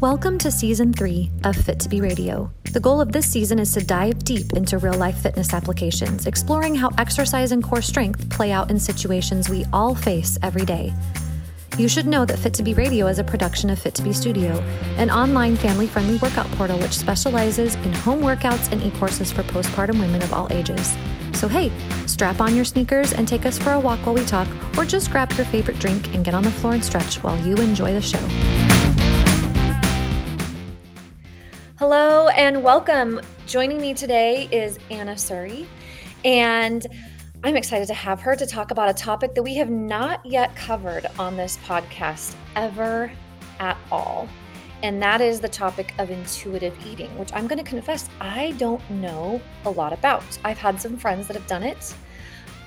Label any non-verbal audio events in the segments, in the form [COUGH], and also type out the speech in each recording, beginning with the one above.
Welcome to season three of Fit to Be Radio. The goal of this season is to dive deep into real life fitness applications, exploring how exercise and core strength play out in situations we all face every day. You should know that Fit to Be Radio is a production of Fit to Be Studio, an online family friendly workout portal which specializes in home workouts and e courses for postpartum women of all ages. So, hey, strap on your sneakers and take us for a walk while we talk, or just grab your favorite drink and get on the floor and stretch while you enjoy the show. Hello and welcome. Joining me today is Anna Surrey, and I'm excited to have her to talk about a topic that we have not yet covered on this podcast ever at all. And that is the topic of intuitive eating, which I'm going to confess I don't know a lot about. I've had some friends that have done it.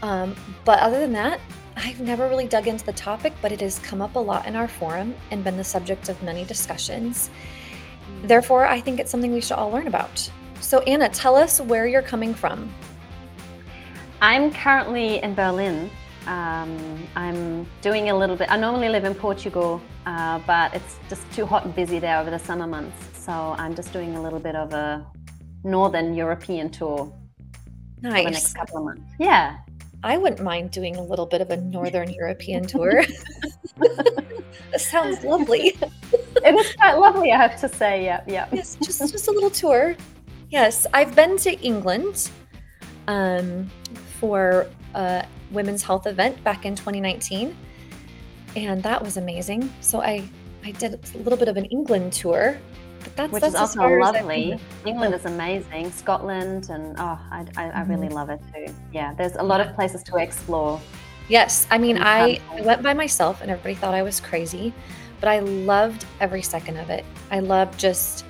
Um, but other than that, I've never really dug into the topic, but it has come up a lot in our forum and been the subject of many discussions. Therefore, I think it's something we should all learn about. So, Anna, tell us where you're coming from. I'm currently in Berlin. Um, I'm doing a little bit, I normally live in Portugal, uh, but it's just too hot and busy there over the summer months. So, I'm just doing a little bit of a Northern European tour nice. for the next couple of months. Yeah. I wouldn't mind doing a little bit of a Northern European tour. [LAUGHS] [LAUGHS] that sounds lovely. It is quite lovely, I have to say. Yeah, yeah. Yes, just just a little tour. Yes, I've been to England um, for a women's health event back in 2019, and that was amazing. So I I did a little bit of an England tour but that's, Which that's is also lovely. England is amazing. Scotland and oh, I, I, I really mm-hmm. love it too. Yeah, there's a lot of places to explore. Yes, I mean, I, I went by myself and everybody thought I was crazy, but I loved every second of it. I loved just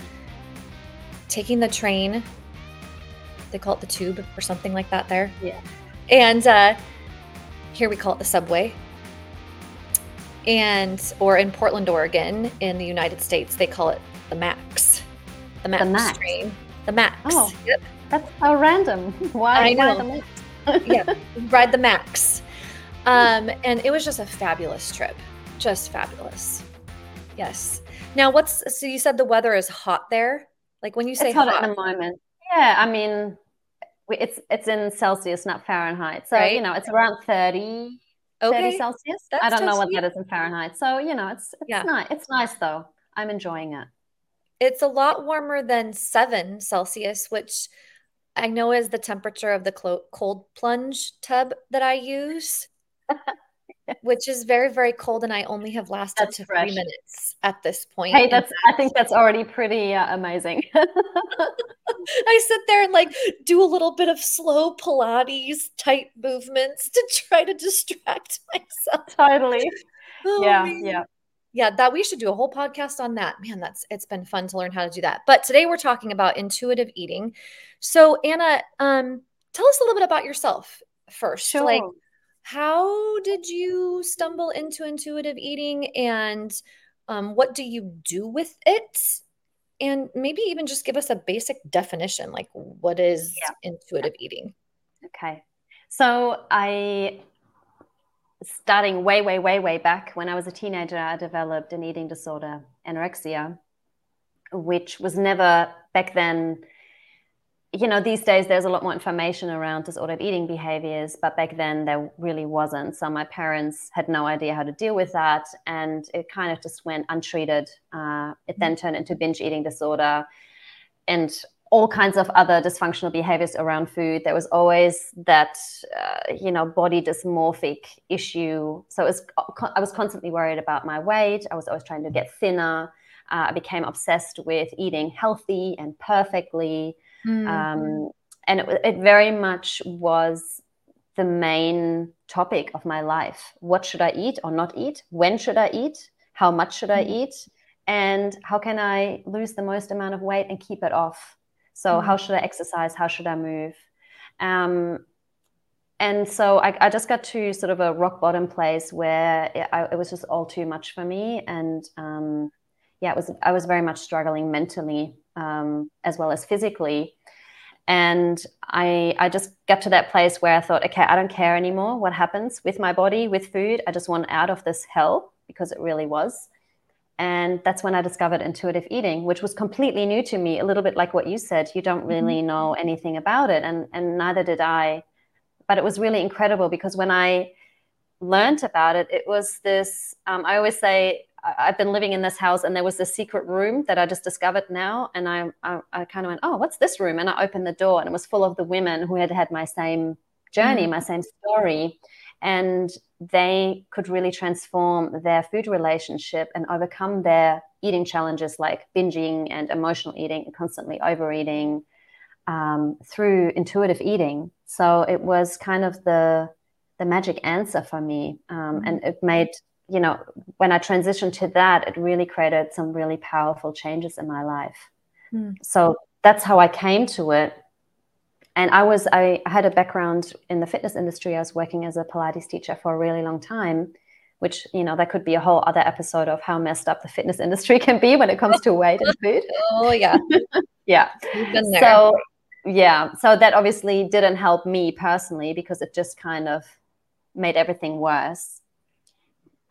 taking the train. They call it the tube or something like that there. Yeah. And uh, here we call it the subway. And, or in Portland, Oregon, in the United States, they call it the Max. The Max, the Max. train. The Max. Oh, yep. That's so random. [LAUGHS] Why? I know. Why [LAUGHS] yeah, ride the Max. [LAUGHS] Um, and it was just a fabulous trip. Just fabulous. Yes. Now, what's so you said the weather is hot there? Like when you say it's hot, hot at the moment. Yeah, I mean, it's it's in Celsius, not Fahrenheit. So right. you know, it's around 30, okay. 30 Celsius. That's I don't know what sweet. that is in Fahrenheit. So you know, it's it's yeah. nice. It's nice though. I'm enjoying it. It's a lot warmer than seven Celsius, which I know is the temperature of the cold plunge tub that I use, [LAUGHS] which is very, very cold. And I only have lasted that's to fresh. three minutes at this point. Hey, that's, I think that's already pretty uh, amazing. [LAUGHS] I sit there and like do a little bit of slow Pilates type movements to try to distract [LAUGHS] myself. Totally. [LAUGHS] Oh, yeah. Man. Yeah yeah that we should do a whole podcast on that man that's it's been fun to learn how to do that but today we're talking about intuitive eating so anna um tell us a little bit about yourself first sure. like how did you stumble into intuitive eating and um, what do you do with it and maybe even just give us a basic definition like what is yeah. intuitive eating okay so i starting way, way, way, way back when I was a teenager, I developed an eating disorder, anorexia, which was never back then. You know, these days there's a lot more information around disordered eating behaviors, but back then there really wasn't. So my parents had no idea how to deal with that, and it kind of just went untreated. Uh, it then turned into binge eating disorder, and all kinds of other dysfunctional behaviors around food. There was always that, uh, you know, body dysmorphic issue. So was, I was constantly worried about my weight. I was always trying to get thinner. Uh, I became obsessed with eating healthy and perfectly. Mm. Um, and it, it very much was the main topic of my life. What should I eat or not eat? When should I eat? How much should I mm. eat? And how can I lose the most amount of weight and keep it off? So mm-hmm. how should I exercise? How should I move? Um, and so I, I, just got to sort of a rock bottom place where it, I, it was just all too much for me, and um, yeah, it was I was very much struggling mentally um, as well as physically. And I, I just got to that place where I thought, okay, I don't care anymore what happens with my body, with food. I just want out of this hell because it really was. And that's when I discovered intuitive eating, which was completely new to me, a little bit like what you said. You don't really mm-hmm. know anything about it, and, and neither did I. But it was really incredible because when I learned about it, it was this um, I always say, I've been living in this house and there was this secret room that I just discovered now. And I, I, I, kind of went, oh, what's this room? And I opened the door and it was full of the women who had had my same journey, mm-hmm. my same story. And they could really transform their food relationship and overcome their eating challenges like binging and emotional eating and constantly overeating um, through intuitive eating. So it was kind of the the magic answer for me, um, and mm-hmm. it made you know, when I transitioned to that, it really created some really powerful changes in my life. Mm. So that's how I came to it. And I was, I had a background in the fitness industry. I was working as a Pilates teacher for a really long time, which, you know, that could be a whole other episode of how messed up the fitness [LAUGHS] industry can be when it comes to weight and food. [LAUGHS] Oh, yeah. [LAUGHS] yeah. So, yeah. So that obviously didn't help me personally because it just kind of made everything worse.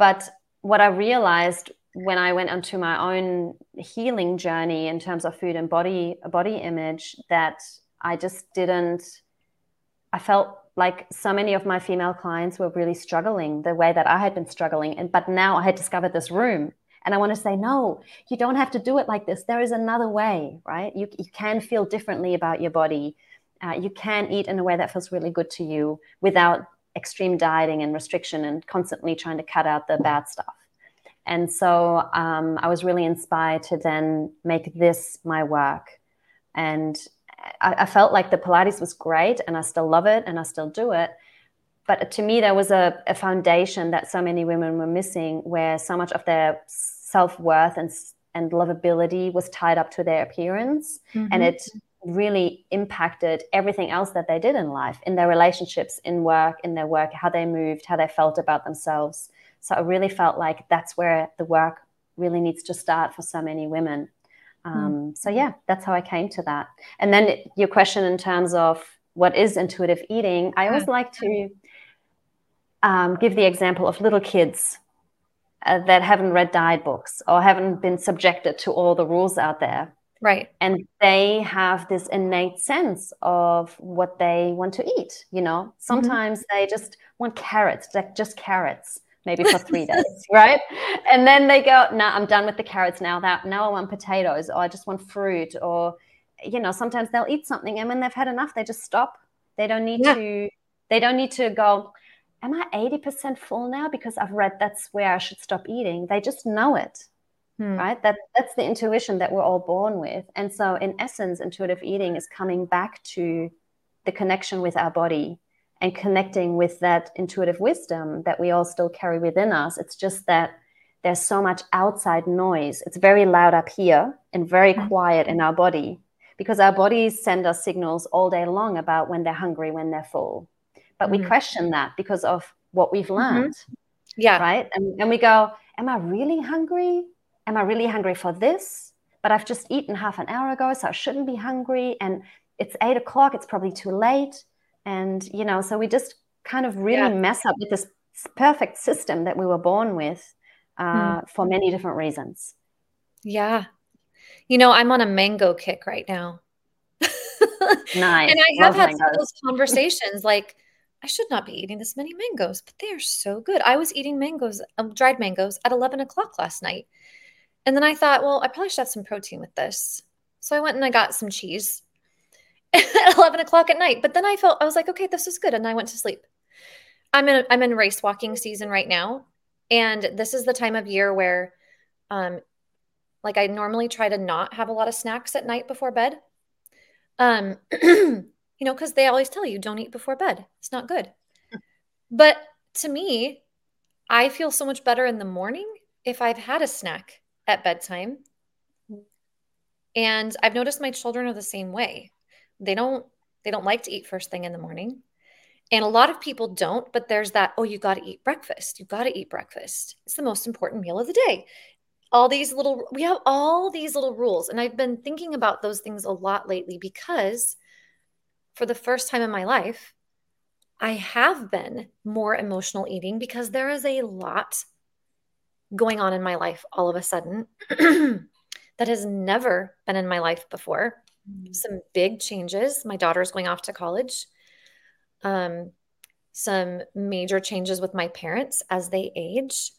But what I realized when I went onto my own healing journey in terms of food and body body image that I just didn't I felt like so many of my female clients were really struggling the way that I had been struggling. And but now I had discovered this room and I want to say no you don't have to do it like this. There is another way right? You, you can feel differently about your body. Uh, you can eat in a way that feels really good to you without extreme dieting and restriction and constantly trying to cut out the bad stuff. And so um, I was really inspired to then make this my work. And I, I, felt like the Pilates was great and I still love it and I still do it. But to me, there was a, a foundation that so many women were missing where so much of their self worth and, and lovability was tied up to their appearance. Mm-hmm. And it really impacted everything else that they did in life, in their relationships, in work, in their work, how they moved, how they felt about themselves. So I really felt like that's where the work really needs to start for so many women. Um, mm. So yeah, that's how I came to that. And then your question in terms of what is intuitive eating, I always like to um, give the example of little kids uh, that haven't read diet books or haven't been subjected to all the rules out there. Right. And they have this innate sense of what they want to eat. You know, mm-hmm. sometimes mm-hmm. they just want carrots, like just carrots, maybe for three [LAUGHS] days, right? And then they go, no, nah, I'm done with the carrots now. That now I want potatoes, or I just want fruit, or you know, sometimes they'll eat something and when they've had enough, they just stop. They don't need yeah. to, they don't need to go, am I 80% full now? Because I've read that's where I should stop eating. They just know it hmm. right that that's the intuition that we're all born with and so in essence intuitive eating is coming back to the connection with our body and connecting with that intuitive wisdom that we all still carry within us it's just that there's so much outside noise it's very loud up here and very hmm. quiet in our body because our bodies send us signals all day long about when they're hungry when they're full but mm-hmm. we question that because of what we've mm-hmm. learned mm-hmm. yeah right and, and we go am i really hungry am I really hungry for this? But I've just eaten half an hour ago, so I shouldn't be hungry. And it's eight o'clock, it's probably too late. And, you know, so we just kind of really yeah. mess up with this perfect system that we were born with uh, hmm. for many different reasons. Yeah. You know, I'm on a mango kick right now. nice. [LAUGHS] And I have Love had those [LAUGHS] conversations like, I should not be eating this many mangoes, but they are so good. I was eating mangoes, um, dried mangoes at 11 o'clock last night. And then I thought, well, I probably should have some protein with this. So I went and I got some cheese [LAUGHS] at 11 o'clock at night. But then I felt, I was like, okay, this is good. And I went to sleep. I'm in, I'm in race walking season right now. And this is the time of year where, um, like I normally try to not have a lot of snacks at night before bed. Um, [CLEARS THROAT] you know, because they always tell you don't eat before bed. It's not good. but to me, I feel so much better in the morning if I've had a snack at bedtime. And I've noticed my children are the same way. They don't they don't like to eat first thing in the morning. And a lot of people don't, but there's that, oh, you got to eat breakfast. You got to eat breakfast. It's the most important meal of the day. All these little, we have all these little rules. And I've been thinking about those things a lot lately because for the first time in my life, I have been more emotional eating because there is a lot going on in my life all of a sudden [CLEARS THROAT] that has never been in my life before. Mm-hmm. Some big changes. My daughter's going off to college. Um, some major changes with my parents as they age.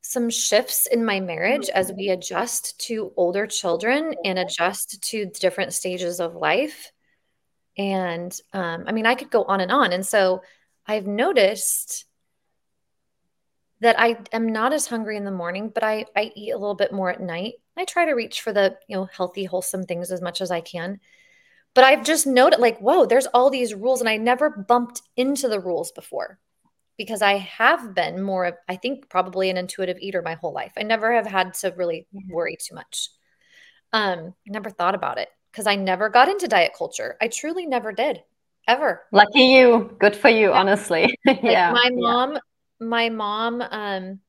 Some shifts in my marriage as we adjust to older children and adjust to different stages of life. And um, I mean, I could go on and on. And so I've noticed that I am not as hungry in the morning, but I, I eat a little bit more at night. I try to reach for the, you know, healthy, wholesome things as much as I can. But I've just noted like, whoa, there's all these rules. And I never bumped into the rules before because I have been more of, I think, probably an intuitive eater my whole life. I never have had to really worry too much. Um, never thought about it because I never got into diet culture. I truly never did, ever. Lucky you. Good for you, yeah. honestly. [LAUGHS] yeah. my mom, yeah. My mom, um,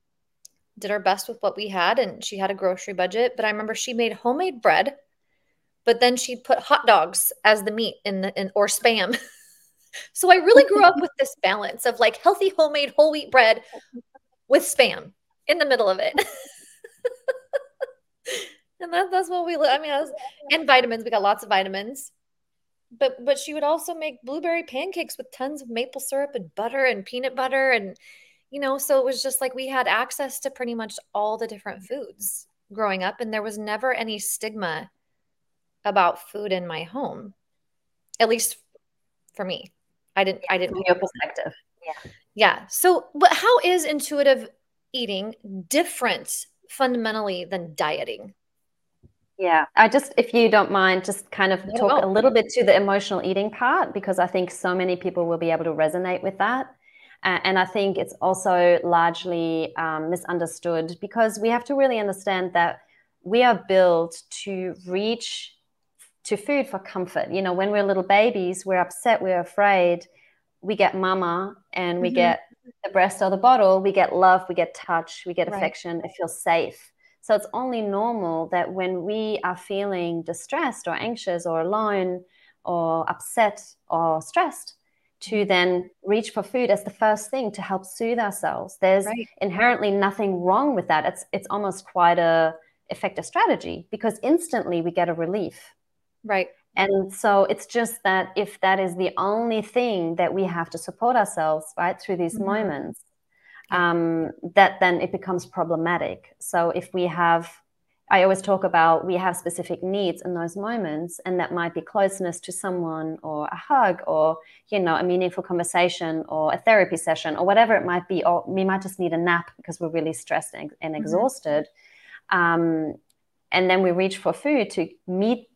did our best with what we had and she had a grocery budget but i remember she made homemade bread but then she'd put hot dogs as the meat in the in, or spam. [LAUGHS] So i really grew up with this balance of like healthy homemade whole wheat bread with spam in the middle of it. [LAUGHS] And that, that's what we i mean was, and vitamins. We got lots of vitamins. But but she would also make blueberry pancakes with tons of maple syrup and butter and peanut butter and you know so it was just like we had access to pretty much all the different foods growing up and there was never any stigma about food in my home at least for me. I didn't i didn't your perspective. Yeah. Yeah. So but how is intuitive eating different fundamentally than dieting? Yeah, I just, if you don't mind, just kind of talk a little bit to the emotional eating part because I think so many people will be able to resonate with that. Uh, and I think it's also largely um, misunderstood because we have to really understand that we are built to reach to food for comfort. You know, when we're little babies, we're upset, we're afraid, we get mama and we mm-hmm. get the breast or the bottle, we get love, we get touch, we get right. affection, it feels safe. So it's only normal that when we are feeling distressed or anxious or alone or upset or stressed, to then reach for food as the first thing to help soothe ourselves. There's right. inherently nothing wrong with that. It's it's almost quite a effective strategy because instantly we get a relief. Right. And so it's just that if that is the only thing that we have to support ourselves, right, through these mm-hmm. moments, um, that then it becomes problematic. So if we have I always talk about we have specific needs in those moments, and that might be closeness to someone, or a hug, or you know, a meaningful conversation, or a therapy session, or whatever it might be. Or we might just need a nap because we're really stressed and, and mm-hmm. exhausted. Um, and then we reach for food to meet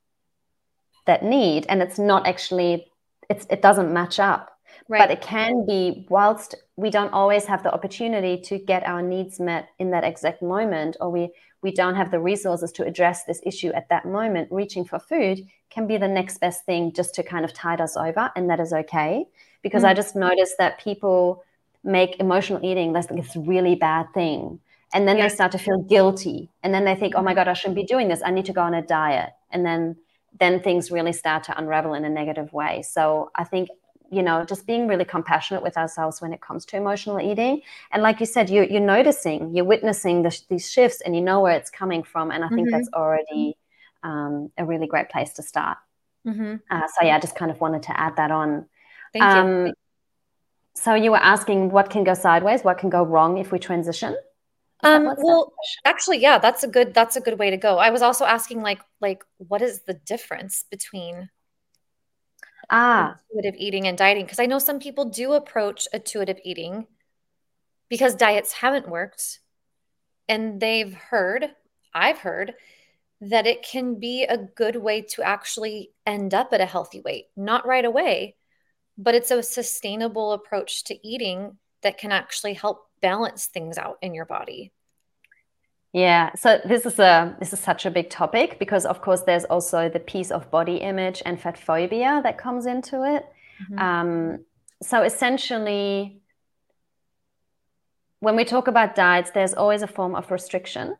that need, and it's not actually it's it doesn't match up. Right. But it can be whilst we don't always have the opportunity to get our needs met in that exact moment, or we we don't have the resources to address this issue at that moment, reaching for food can be the next best thing just to kind of tide us over. And that is okay. Because mm. I just noticed that people make emotional eating like this really bad thing. And then yeah. they start to feel guilty. And then they think, oh my. God, I shouldn't be doing this. I need to go on a diet. And then then things really start to unravel in a negative way. So I think you know just being really compassionate with ourselves when it comes to emotional eating. And like you said you, you're noticing you're witnessing the, these shifts and you know where it's coming from. And i think mm-hmm. that's already um, a really great place to start. Mm-hmm. uh, so yeah i just kind of wanted to add that on. Thank um, you. so you were asking what can go sideways what can go wrong if we transition? Um, well actually yeah that's a good that's a good way to go. I was also asking like like what is the difference between ah. intuitive eating and dieting because I know some people do approach intuitive eating because diets haven't worked and they've heard, I've heard that it can be a good way to actually end up at a healthy weight, not right away, but it's a sustainable approach to eating that can actually help balance things out in your body. Yeah, so this is a this is such a big topic because of course there's also the piece of body image and fat phobia that comes into it. Mm-hmm. Um, so essentially, when we talk about diets, there's always a form of restriction,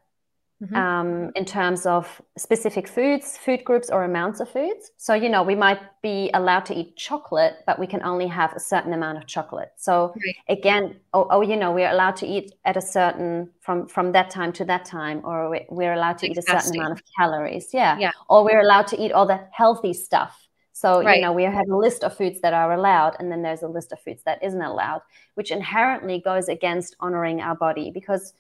mm-hmm. um, in terms of specific foods, food groups, or amounts of foods. So, you know, we might be allowed to eat chocolate, but we can only have a certain amount of chocolate. So, right. again, oh, oh, you know, we're allowed to eat at a certain from from that time to that time, or we're allowed to eat a certain amount of calories. Yeah. yeah. Or we're allowed to eat all the healthy stuff. So, right. you know, we have a list of foods that are allowed, and then there's a list of foods that isn't allowed, which inherently goes against honoring our body because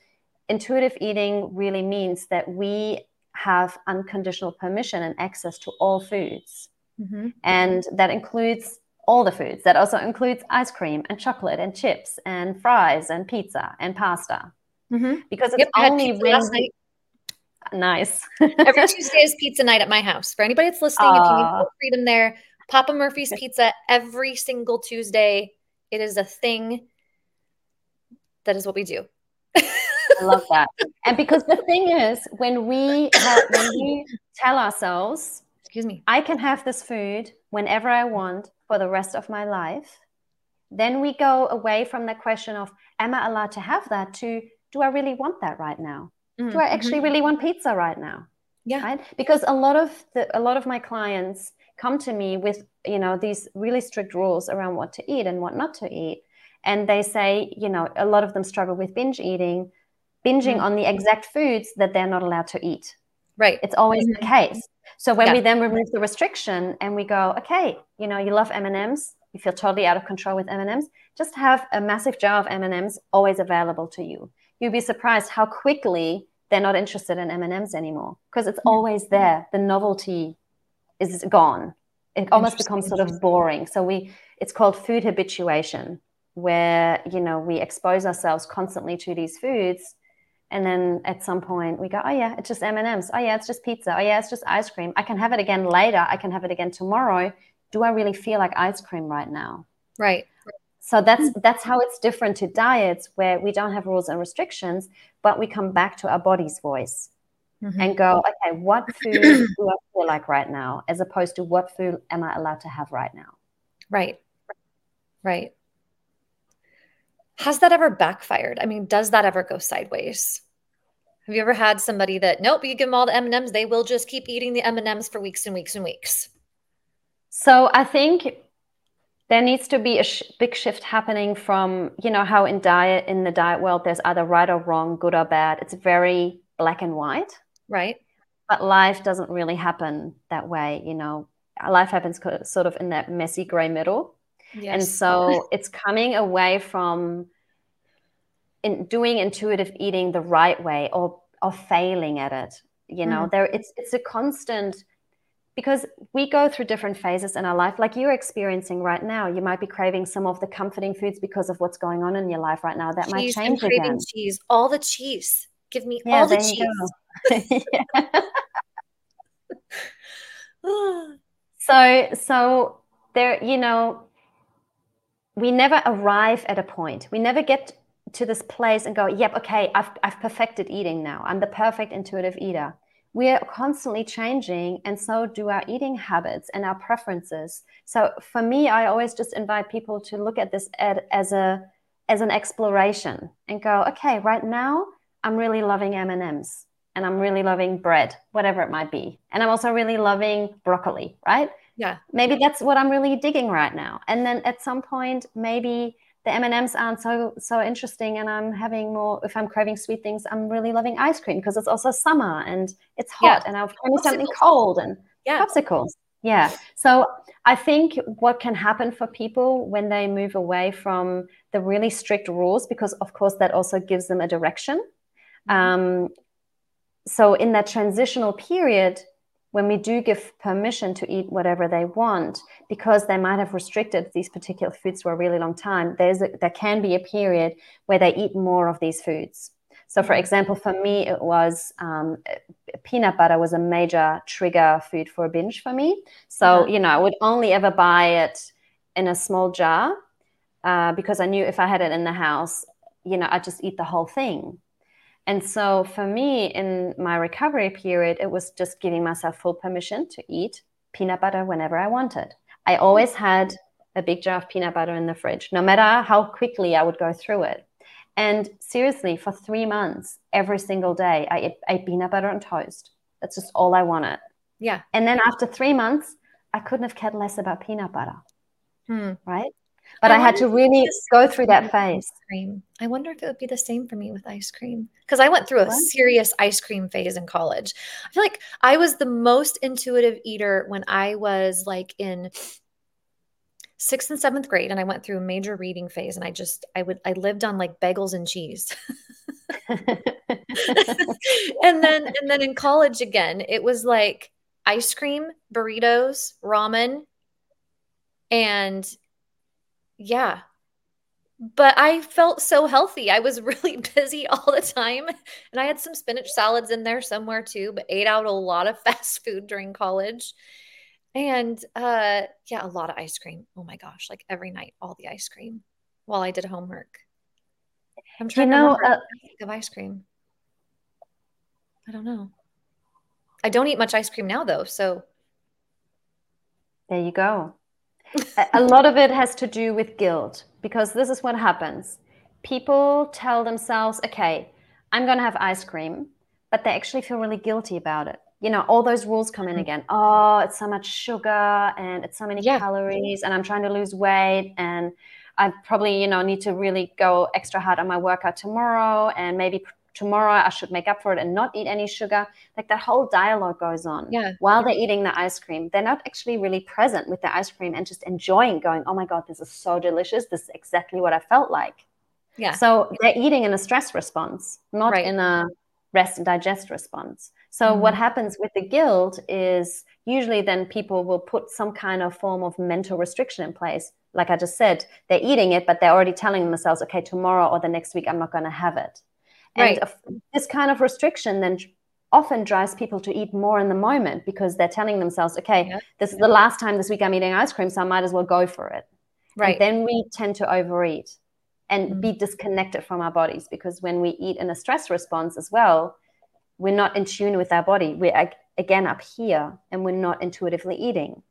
intuitive eating really means that we have unconditional permission and access to all foods. Mm-hmm. And that includes all the foods. That also includes ice cream and chocolate and chips and fries and pizza and pasta. Mm-hmm. Because it's yep, only when we... nice. Every [LAUGHS] Tuesday is pizza night at my house. For anybody that's listening, uh, if you need freedom there, Papa Murphy's Pizza every single Tuesday. It is a thing. That is what we do. I love that. And because the thing is, when we have, when we tell ourselves, excuse me, I can have this food whenever I want for the rest of my life, then we go away from the question of, am I allowed to have that? To, do I really want that right now? Mm-hmm. Do I actually mm-hmm. really want pizza right now? Yeah. Right? Because a lot of the, a lot of my clients come to me with, you know, these really strict rules around what to eat and what not to eat. And they say, you know, a lot of them struggle with binge eating binging mm-hmm. on the exact foods that they're not allowed to eat. Right. It's always mm-hmm. the case. So when yeah. we then remove the restriction and we go, okay, you know, you love M&Ms, you feel totally out of control with M&Ms, just have a massive jar of M&Ms always available to you. You'd be surprised how quickly they're not interested in M&Ms anymore because it's mm-hmm. always there. The novelty is gone. It almost becomes sort of boring. So we it's called food habituation where, you know, we expose ourselves constantly to these foods and then at some point we go oh yeah it's just m&ms. Oh yeah it's just pizza. Oh yeah it's just ice cream. I can have it again later. I can have it again tomorrow. Do i really feel like ice cream right now? Right. So that's that's how it's different to diets where we don't have rules and restrictions but we come back to our body's voice mm-hmm. and go okay what food [CLEARS THROAT] do i feel like right now? As opposed to what food am i allowed to have right now? Right. Right has that ever backfired? I mean, does that ever go sideways? Have you ever had somebody that nope, you give them all the M&Ms, they will just keep eating the M&Ms for weeks and weeks and weeks? So, I think there needs to be a sh- big shift happening from, you know, how in diet in the diet world there's either right or wrong, good or bad. It's very black and white. Right. But life doesn't really happen that way, you know. Life happens sort of in that messy gray middle. Yes. And so it's coming away from in doing intuitive eating the right way or or failing at it. You know, mm. there it's it's a constant because we go through different phases in our life like you're experiencing right now you might be craving some of the comforting foods because of what's going on in your life right now that cheese, might change I'm craving again. cheese all the cheese give me yeah, all the cheese [LAUGHS] [LAUGHS] so so there you know we never arrive at a point. We never get to this place and go, yep, okay, I've, I've perfected eating now. I'm the perfect intuitive eater. We are constantly changing, and so do our eating habits and our preferences. So for me, I always just invite people to look at this ad, as a as an exploration and go, okay, right now I'm really loving M and M's, and I'm really loving bread, whatever it might be, and I'm also really loving broccoli, right? Yeah maybe that's what i'm really digging right now and then at some point maybe the m&ms aren't so so interesting and i'm having more if i'm craving sweet things i'm really loving ice cream because it's also summer and it's hot yeah. and i've craving something cold and yeah. popsicles yeah so i think what can happen for people when they move away from the really strict rules because of course that also gives them a direction mm-hmm. um, so in that transitional period when we do give permission to eat whatever they want, because they might have restricted these particular foods for a really long time, there's a, there can be a period where they eat more of these foods. So, for example, for me, it was um, peanut butter was a major trigger food for a binge for me. So, you know, I would only ever buy it in a small jar uh, because I knew if I had it in the house, you know, I'd just eat the whole thing. And so for me, in my recovery period, it was just giving myself full permission to eat peanut butter whenever I wanted. I always had a big jar of peanut butter in the fridge, no matter how quickly I would go through it. And seriously, for three months, every single day, I ate, ate peanut butter and toast. That's just all I wanted. Yeah. And then after three months, I couldn't have cared less about peanut butter. Hmm. Right. But I, I had to really go through that phase. Cream. I wonder if it would be the same for me with ice cream because I went through a what? serious ice cream phase in college. I feel like I was the most intuitive eater when I was like in sixth and seventh grade, and I went through a major reading phase, and I just I would I lived on like bagels and cheese. [LAUGHS] and then and then in college again, it was like ice cream, burritos, ramen, and yeah. But I felt so healthy. I was [LAUGHS] really busy all the time. And I had some spinach salads in there somewhere too, but ate out a lot of [LAUGHS] fast food during college. And uh yeah, a lot of ice cream. Oh my gosh, like every night, all the ice cream while I did homework. I'm trying you know, to remember uh, of ice cream. I don't know. I don't eat much ice cream now though, so there you go a lot of it has to do with guilt because this is what happens. People tell themselves, okay, I'm going to have ice cream, but they actually feel really guilty about it. You know, all those rules come in mm-hmm. again. Oh, it's so much sugar and it's so many yeah. calories, and I'm trying to lose weight, and I probably, you know, need to really go extra hard on my workout tomorrow, and maybe tomorrow I should make up for it and not eat any sugar. Like that whole dialogue goes on yeah. while they're eating the ice cream. They're not actually really present with the ice cream and just enjoying going, oh my God, this is so delicious. This is exactly what I felt like. Yeah. So they're eating in a stress response, not right. in a rest and digest response. So mm-hmm. what happens with the guilt is usually then people will put some kind of form of mental restriction in place. Like I just said, they're eating it, but they're already telling themselves, okay, tomorrow or the next week, I'm not going to have it. Right. And this kind of restriction then often drives people to eat more in the moment because they're telling themselves, okay, yeah. this is the last time this week I'm eating ice cream, so I might as well go for it. Right. And then we tend to overeat and mm-hmm. be disconnected from our bodies because when we eat in a stress response as well, we're not in tune with our body. We're again up here and we're not intuitively eating.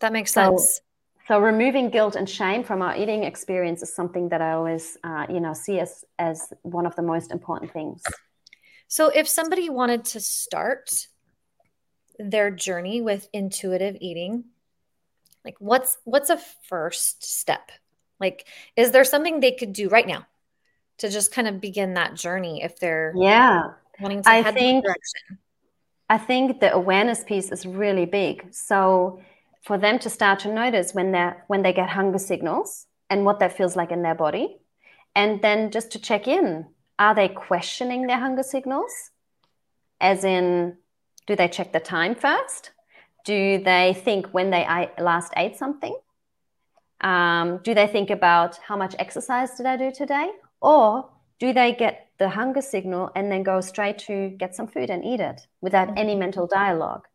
That makes sense. So, removing guilt and shame from our eating experience is something that I always, uh, you know, see as as one of the most important things. So if somebody wanted to start their journey with intuitive eating, like what's what's a first step? Like, is there something they could do right now to just kind of begin that journey if they're yeah wanting to I head think, direction? I think the awareness piece is really big. So for them to start to notice when they when they get hunger signals and what that feels like in their body. And then just to check in are they questioning their hunger signals? As in do they check the time first? Do they think when they last ate something? Um, do they think about how much exercise did i do today? Or do they get the hunger signal and then go straight to get some food and eat it without any mental dialogue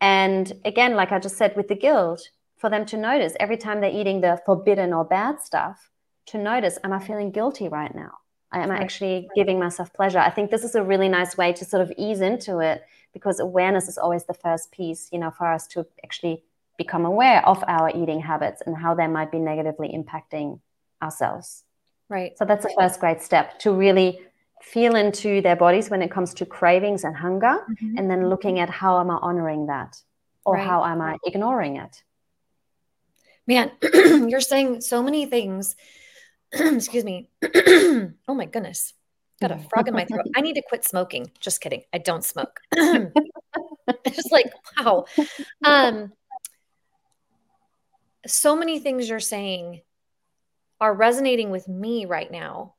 and again, like I just said with the guilt, for them to notice every time they're eating the forbidden or bad stuff, to notice, am I feeling guilty right now? Am I actually giving myself pleasure? I think this is a really nice way to sort of ease into it because awareness is always the first piece, you know, for us to actually become aware of our eating habits and how they might be negatively impacting ourselves. Right. So that's the first great step to really feel into their bodies when it comes to cravings and hunger mm-hmm. and then looking at how am i honoring that or right. how am i ignoring it. Man [CLEARS THROAT] you're saying so many things. [CLEARS THROAT] Excuse me. [CLEARS THROAT] Oh my goodness. Got a frog in my throat. I need to quit smoking. Just kidding. I don't smoke. It's like wow. Um so many things you're saying are resonating with me right now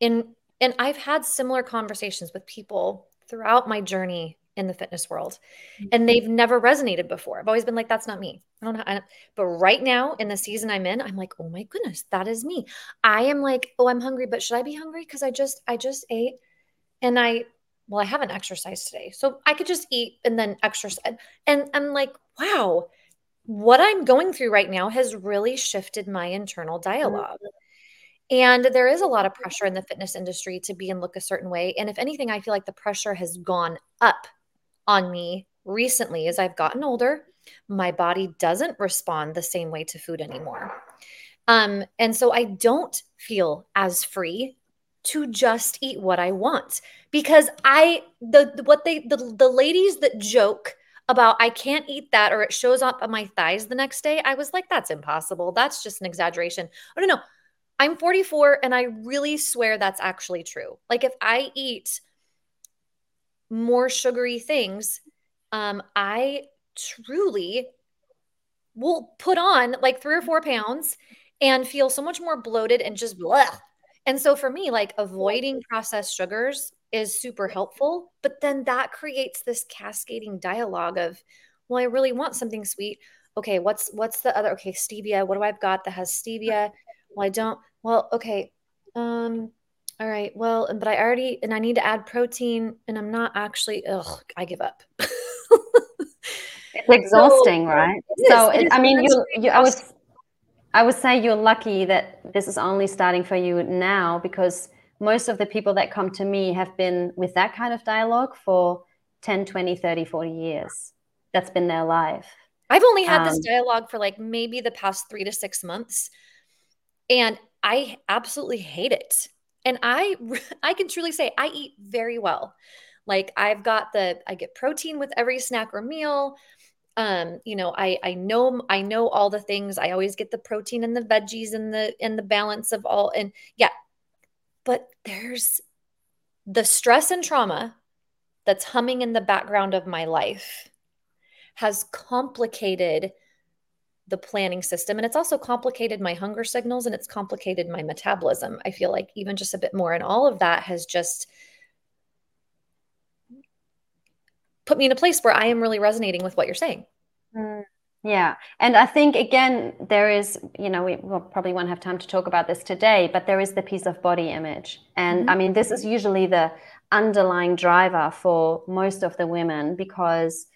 in and I've had similar conversations with people throughout my journey in the fitness world and mm-hmm. they've never resonated before. I've always been like, that's not me. I don't know. I don't, but right now in the season I'm in, I'm like, oh my goodness, that is me. I am like, oh, I'm hungry, but should I be hungry? Cause I just, I just ate and I, well, I haven't exercised today. So I could just eat and then exercise. And I'm like, wow, what I'm going through right now has really shifted my internal dialogue. Mm-hmm. And there is a lot of pressure in the fitness industry to be and look a certain way. And if anything, I feel like the pressure has gone up on me recently as I've gotten older. My body doesn't respond the same way to food anymore. Um, and so I don't feel as free to just eat what I want because I the, the what they the, the ladies that joke about I can't eat that or it shows up on my thighs the next day, I was like, that's impossible. That's just an exaggeration. I don't know. I'm 44 and I really swear that's actually true. Like if I eat more sugary things, um, I truly will put on like three or four pounds and feel so much more bloated and just blah. And so for me, like avoiding processed sugars is super helpful. But then that creates this cascading dialogue of, well, I really want something sweet. Okay, what's what's the other? Okay, stevia. What do I've got that has stevia? Well, I don't. Well, okay. Um, all right. Well, but I already and I need to add protein, and I'm not actually. Ugh, I give up. it's [LAUGHS] exhausting, so, right? It so it, I mean, you, you I was I would say you're lucky that this is only starting for you now because most of the people that come to me have been with that kind of dialogue for 10, 20, 30, 40 years. That's been their life. I've only had um, this dialogue for like maybe the past three to six months. And I absolutely hate it. And I [LAUGHS] I can truly say I eat very well. Like I've got the I get protein with every snack or meal. Um, you know, I I know I know all the things. I always get the protein and the veggies and the and the balance of all and yeah, but there's the stress and trauma that's humming in the background of my life has complicated the planning system and it's also complicated my hunger signals and it's complicated my metabolism i feel like even just a bit more and all of that has just put me in a place where i am really resonating with what you're saying mm. Yeah. And I think, again, there is, you know, we will probably won't have time to talk about this today, but there is the piece of body image. And mm-hmm. I mean, this is usually the underlying driver for most of the women because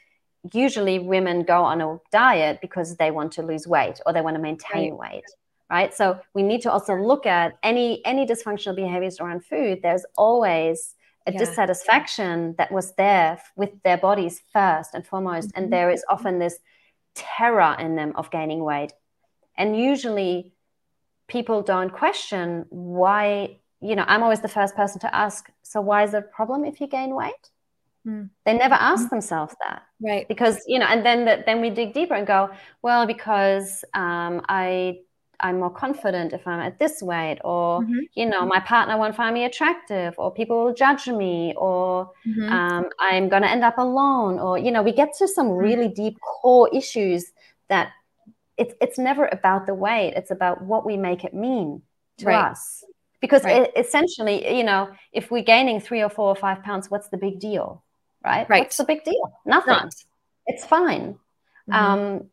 usually women go on a diet because they want to lose weight or they want to maintain right. weight right so we need to also look at any any dysfunctional behaviors around food there's always a yeah. dissatisfaction that was there with their bodies first and foremost mm-hmm. and there is often this terror in them of gaining weight. And usually people don't question why, you know, I'm always the first person to ask, so why is it a problem if you gain weight? Mm. They never ask mm. themselves that, right? Because you know, and then the, then we dig deeper and go, well, because um, I I'm more confident if I'm at this weight, or mm-hmm. you know, my partner won't find me attractive, or people will judge me, or mm-hmm. um, I'm going to end up alone, or you know, we get to some mm-hmm. really deep core issues that it's it's never about the weight; it's about what we make it mean to right. us. Because right. it, essentially, you know, if we're gaining three or four or five pounds, what's the big deal, right? Right. What's the big deal? Nothing. Not. It's fine. Mm-hmm. Um,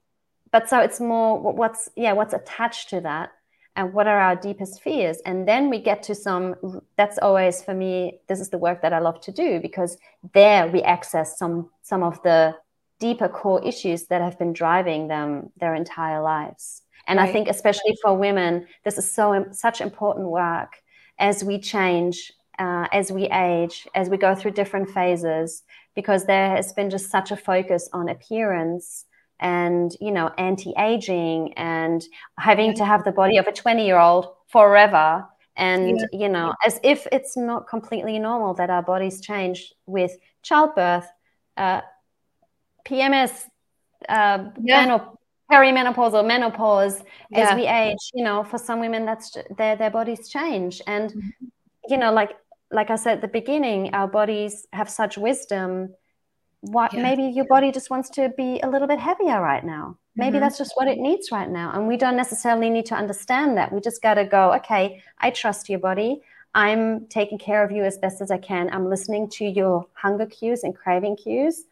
but so it's more what's yeah what's attached to that and what are our deepest fears and then we get to some that's always for me this is the work that i love to do because there we access some some of the deeper core issues that have been driving them their entire lives and right. i think especially for women this is so such important work as we change uh, as we age as we go through different phases because there has been just such a focus on appearance and you know anti-aging and having to have the body of a 20 year old forever and yeah. you know as if it's not completely normal that our bodies change with childbirth uh, pms uh, yeah. menop- perimenopause or menopause yeah. as we age you know for some women that's their their bodies change and mm-hmm. you know like like i said at the beginning our bodies have such wisdom. What yeah. maybe your body just wants to be a little bit heavier right now. Maybe mm-hmm. that's just what it needs right now. And we don't necessarily need to understand that. We just got to go okay i trust your body. I'm taking care of you as best as i can. I'm listening to your hunger cues and craving cues.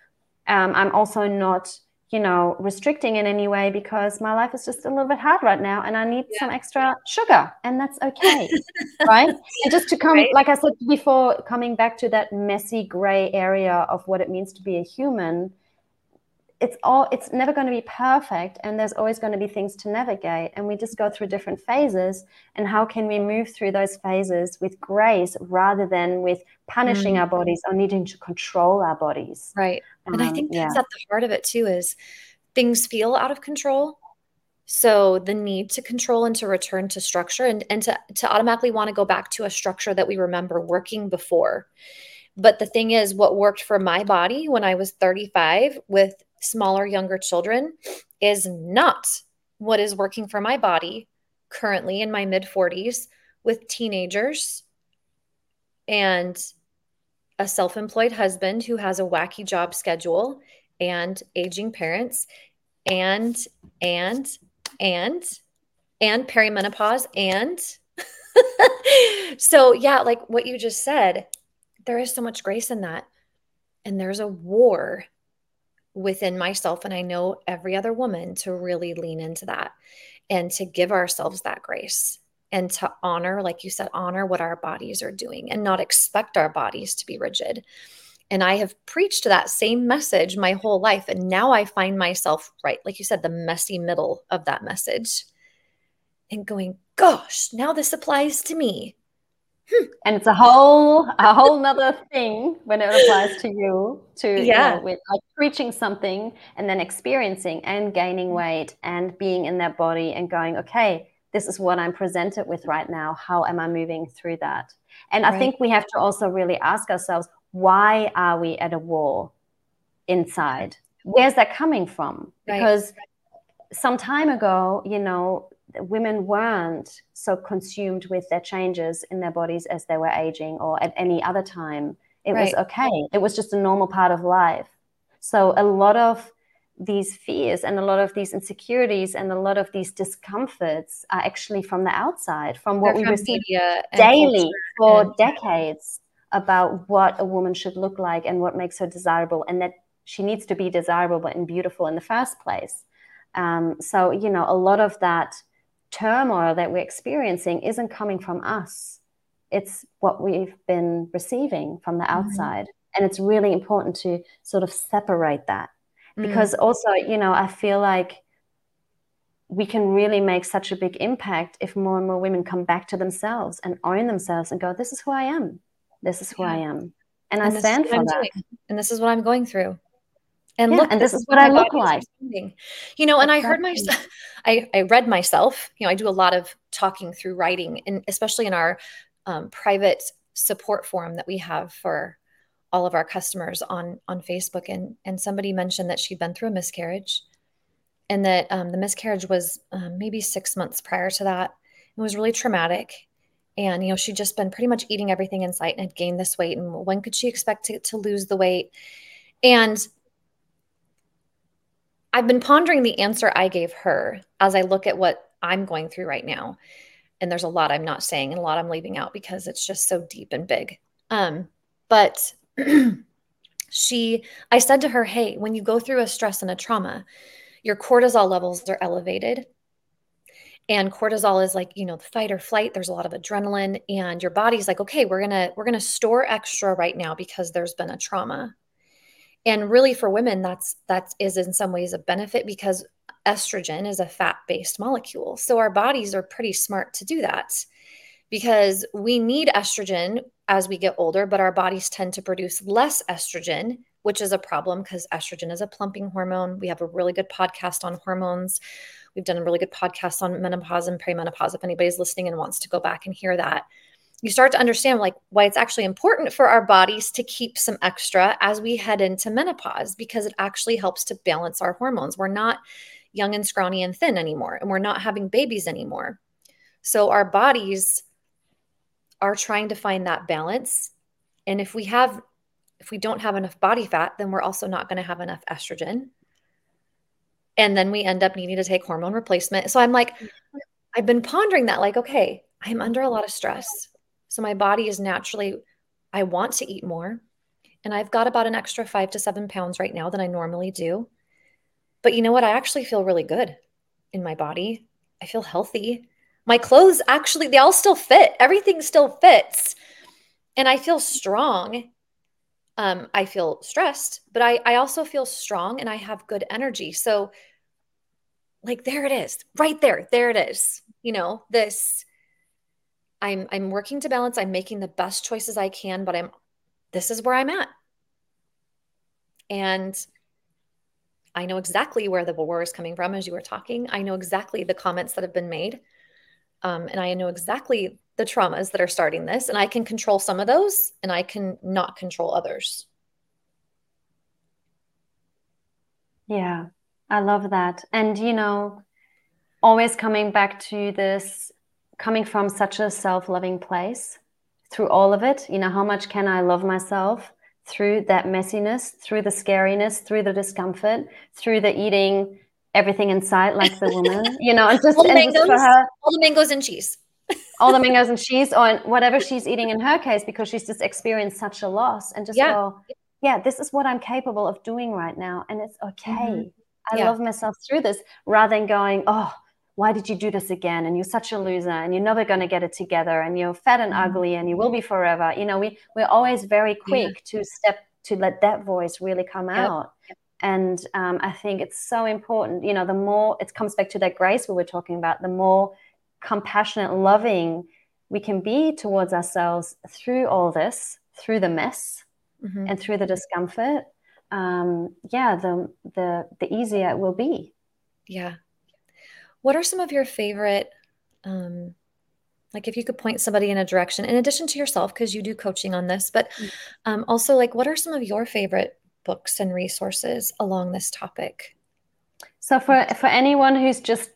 Um, i'm also not you know, restricting in any way because my life is just a little bit hard right now and I need yeah. some extra sugar and that's okay. [LAUGHS] right. And just to come, right. like I said before, coming back to that messy gray area of what it means to be a human, it's all, it's never going to be perfect and there's always going to be things to navigate. And we just go through different phases. And how can we move through those phases with grace rather than with punishing mm. our bodies or needing to control our bodies? Right and I um, think that's yeah. at the heart of it too is things feel out of control So the need to control and to return to structure and, and to, to automatically want to go back to a structure that we remember working before. But the thing is, what worked for my body when I was 35 with smaller, younger children is not what is working for my body currently in my mid 40s with teenagers and a self employed husband who has a wacky job schedule and aging parents and, and, and, and perimenopause. And [LAUGHS] so, yeah, like what you just said, there is so much grace in that. And there's a war within myself. And I know every other woman to really lean into that and to give ourselves that grace and to honor, like you said, honor what our bodies are doing and not expect our bodies to be rigid. And I have preached that same message my whole life. And now I find myself, right, like you said, the messy middle of that message and going, gosh, now this applies to me. Hmm. And it's a whole a whole nother thing when it applies to you to yeah. You know, with like preaching something and then experiencing and gaining weight and being in that body and going, okay, this is what I'm presented with right now. How am I moving through that? And right. I think we have to also really ask ourselves, why are we at a war inside? Where's that coming from? Because right. some time ago, you know, women weren't so consumed with their changes in their bodies as they were aging or at any other time. It right. was okay. It was just a normal part of life. So a lot of these fears and a lot of these insecurities and a lot of these discomforts are actually from the outside, from what They're we receive daily for and- decades about what a woman should look like and what makes her desirable, and that she needs to be desirable and beautiful in the first place. Um, so, you know, a lot of that turmoil that we're experiencing isn't coming from us, it's what we've been receiving from the mm-hmm. outside. Mm-hmm. And it's really important to sort of separate that because mm. also, you know, I feel like we can really make such a big impact if more and more women come back to themselves and own themselves and go, This is who I am this is who yeah. I am. And, and I stand for that. Doing. And this is what I'm going through. And yeah, look, and this, this is what I look like. You know, and I heard myself, [LAUGHS] I, I read myself, you know, I do a lot of talking through writing, and especially in our um, private support forum that we have for all of our customers on on Facebook. And and somebody mentioned that she'd been through a miscarriage, and that um, the miscarriage was um, maybe six months prior to that. It was really traumatic, and you know she'd just been pretty much eating everything in sight and had gained this weight and when could she expect to, to lose the weight and i've been pondering the answer i gave her as i look at what i'm going through right now and there's a lot i'm not saying and a lot i'm leaving out because it's just so deep and big um, but [CLEARS THROAT] she i said to her hey when you go through a stress and a trauma your cortisol levels are elevated. And cortisol is like you know the fight or flight there's a lot of adrenaline and your body's like okay we're gonna we're gonna store extra right now because there's been a trauma. And really for women that's that is in some ways a benefit because estrogen is a fat based molecule. So our bodies are pretty smart to do that because we need estrogen as we get older but our bodies tend to produce less estrogen which is a problem because estrogen is a plumping hormone we have a really good podcast on hormones We've done a really good podcast on menopause and perimenopause. If anybody's listening and wants to go back and hear that, you start to understand like why it's actually important for our bodies to keep some extra as we head into menopause because it actually helps to balance our hormones. We're not young and scrawny and thin anymore, and we're not having babies anymore. So our bodies are trying to find that balance. And if we have if we don't have enough body fat, then we're also not going to have enough estrogen and then we end up needing to take hormone replacement. So I'm like, I've been pondering that, like, okay, I'm under a lot of stress. So my body is naturally, I want to eat more. And I've got about an extra five to seven pounds right now than I normally do. But you know what? I actually feel really good in my body. I feel healthy. My clothes actually, they all still fit. Everything still fits. And I feel strong. Um, I feel stressed, but I, I also feel strong and I have good energy. So like there it is right there there it is you know this i'm i'm working to balance i'm making the best choices i can but i'm this is where i'm at and I know exactly where the war is coming from as you were talking. I know exactly the comments that have been made. Um, and I know exactly the traumas that are starting this. And I can control some of those and I can not control others. Yeah, I love that. And, you know, always coming back to this, coming from such a self loving place through all of it, you know, how much can I love myself? through that messiness, through the scariness, through the discomfort, through the eating everything in sight like the [LAUGHS] woman, you know, and just, all the, mangoes, for her, all the mangoes and cheese. [LAUGHS] all the mangoes and [LAUGHS] cheese or whatever she's eating in her case because she's just experienced such a loss and just yeah. go, yeah, this is what I'm capable of doing right now. And it's okay. Mm-hmm. I yeah. love myself through this rather than going, oh, why did you do this again? And you're such a loser and you're never going to get it together and you're fat and mm-hmm. ugly and you will be forever. You know, we, we're always very quick yeah. to step to let that voice really come yep. out. Yep. And um, I think it's so important. You know, the more it comes back to that grace we were talking about, the more compassionate, loving we can be towards ourselves through all this, through the mess mm-hmm. and through the discomfort. Um, yeah, the the the easier it will be. Yeah, what are some of your favorite, um, like if you could point somebody in a direction, in addition to yourself, because you do coaching on this, but mm. um, also like what are some of your favorite books and resources along this topic? So for for anyone who's just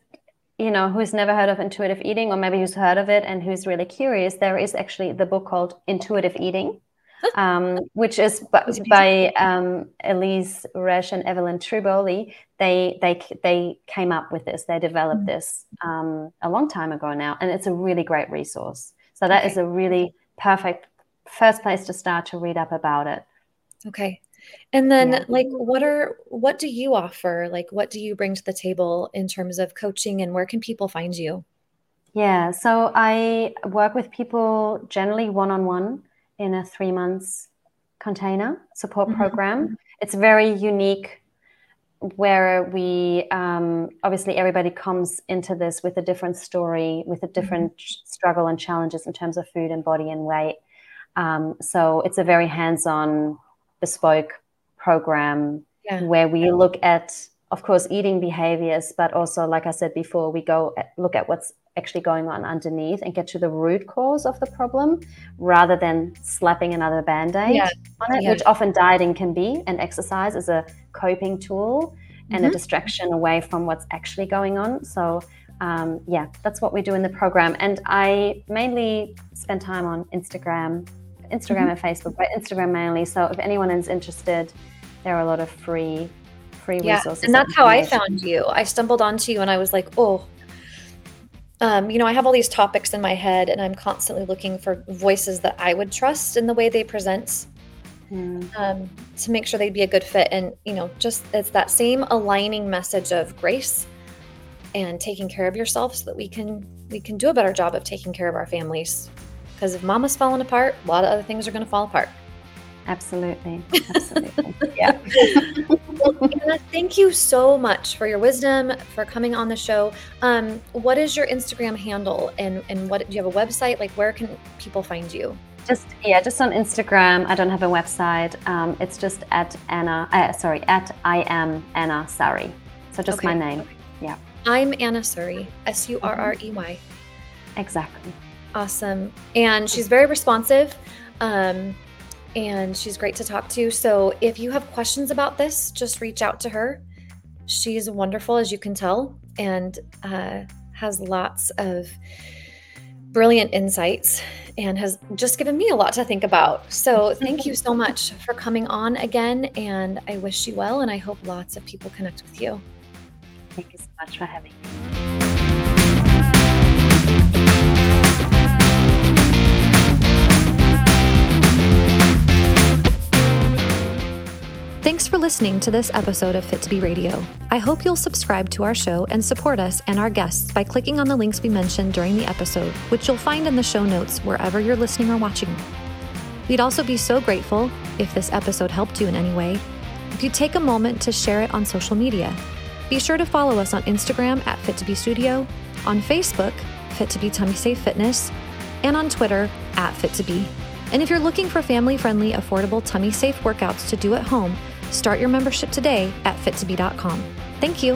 you know who's never heard of intuitive eating or maybe who's heard of it and who's really curious there is actually the book called intuitive eating um, which is by, by um, Elyse Resch and Evelyn Tribole. They they they came up with this. They developed mm-hmm. this um, a long time ago now, and it's a really great resource. So that okay. is a really perfect first place to start to read up about it. Okay. And then yeah. like what are what do you offer? Like what do you bring to the table in terms of coaching and where can people find you? Yeah, so I work with people generally one on one in a three months container support mm-hmm. program. It's very unique where we um, obviously everybody comes into this with a different story, with a different mm-hmm. struggle and challenges in terms of food and body and weight. Um, so it's a very hands on, bespoke program yeah. where we look at, of course, eating behaviors, but also, like I said before, we go look at what's actually going on underneath and get to the root cause of the problem rather than slapping another band-aid yeah. on it yeah. which often dieting can be and exercise is a coping tool and mm-hmm. a distraction away from what's actually going on so um, yeah that's what we do in the program and i mainly spend time on instagram instagram mm-hmm. and facebook but instagram mainly so if anyone is interested there are a lot of free free yeah. resources and that's how i found you i stumbled onto you and i was like oh um, you know, I have all these topics in my head, and I'm constantly looking for voices that I would trust in the way they present mm. um, to make sure they'd be a good fit. And, you know, just it's that same aligning message of grace and taking care of yourself so that we can we can do a better job of taking care of our families because if mama's falling apart a lot of other things are going to fall apart Absolutely. [LAUGHS] Absolutely. yeah. Anna, thank you so much for your wisdom, for coming on the show. Um, what is your Instagram handle and, and what do you have a website? Like where can people find you? Just yeah, just on Instagram. I don't have a website. Um, it's just at Anna. Uh, sorry, at I am Anna Surrey. So just okay. my name. Yeah. I'm Anna Surrey. S U R R E Y. Exactly. Awesome. And she's very responsive. Um, and she's great to talk to. So if you have questions about this, just reach out to her. She's wonderful, as you can tell, and uh, has lots of brilliant insights and has just given me a lot to think about. So thank you so [LAUGHS] much for coming on again. And I wish you well, and I hope lots of people connect with you. Thank you so much for having me. For listening to this episode of Fit to Be Radio. I hope you'll subscribe to our show and support us and our guests by clicking on the links we mentioned during the episode, which you'll find in the show notes wherever you're listening or watching. We'd also be so grateful if this episode helped you in any way if you take a moment to share it on social media. Be sure to follow us on Instagram at Fit to Be Studio, on Facebook, Fit to Be Tummy Safe Fitness, and on Twitter at Fit to Be. And if you're looking for family friendly, affordable tummy safe workouts to do at home, Start your membership today at fit2be.com. Thank you.